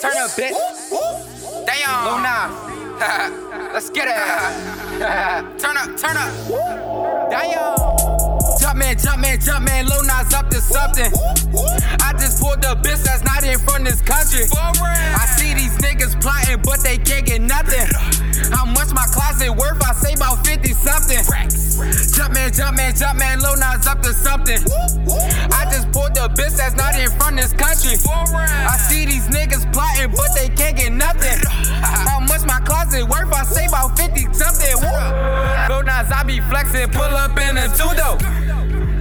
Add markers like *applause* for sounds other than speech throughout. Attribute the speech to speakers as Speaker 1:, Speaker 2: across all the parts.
Speaker 1: Turn up, bitch. Damn. Luna. *laughs* Let's get it. *laughs* turn up, turn up. Damn. Jumpman, Jumpman, Jumpman, Lil Naz up to something. I just pulled the bitch that's not in from this country. I see these niggas plotting, but they can't get nothing. How much my closet worth? I say about 50 something. Jumpman, Jumpman, Jumpman, Lil Naz up to something. I just pulled the bitch that's not in from this country. I see these niggas flexing, pull up in a two though.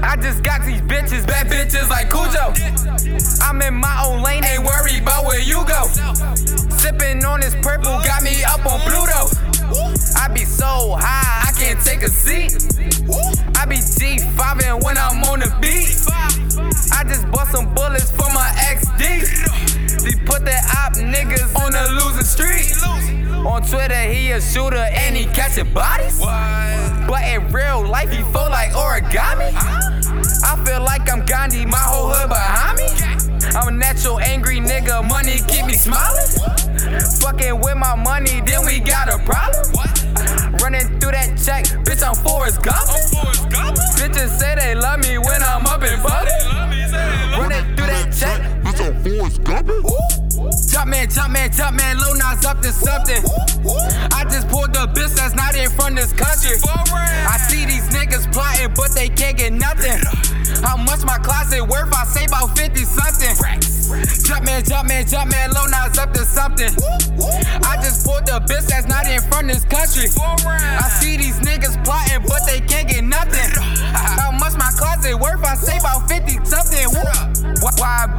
Speaker 1: I just got these bitches, bad bitches like Cujo. I'm Twitter, he a shooter and he catching bodies. But in real life, he feel like origami. I feel like I'm Gandhi, my whole hood behind me. I'm a natural angry nigga, money keep me smiling. Fucking with my money, then we got a problem. Running through that check, bitch, I'm Forrest Gump. Jumpman, Jumpman, Jumpman, low Naz up to something. I just pulled the bitch that's not in from this country. I see these niggas plotting, but they can't get nothing. How much my closet worth? I say about 50 something. Jump man, jump man, Jumpman, Jumpman, low Naz up to something. I just pulled the bitch that's not in from this country. I see these niggas plotting, but they can't get nothing. How much my closet worth? I say about 50 something. Wh- Wide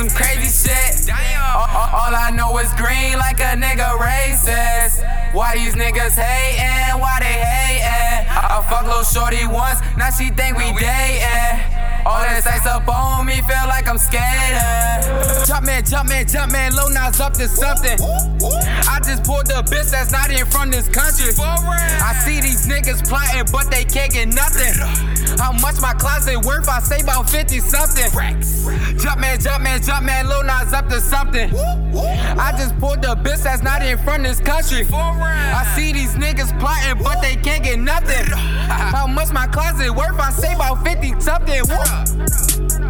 Speaker 1: some crazy shit. All, all- I know is green like a nigga racist. Why these niggas hating? Why they hating? I fuck little shorty once, now she think we dating. All that sex up on me, feel like I'm skating. Jumpman, Jumpman, Jumpman, Lil Naz up to something. I just pulled the bitch that's not in from this country. I see these niggas plotting, but they can't get nothing. How much my closet worth? I say about 50 something. Jump man, jump man, jump man, Lil Naz up to something. I just pulled the bitch that's not in front of this country. I see these niggas plotting, but they can't get nothing. *laughs* How much my closet worth? I say about 50 something.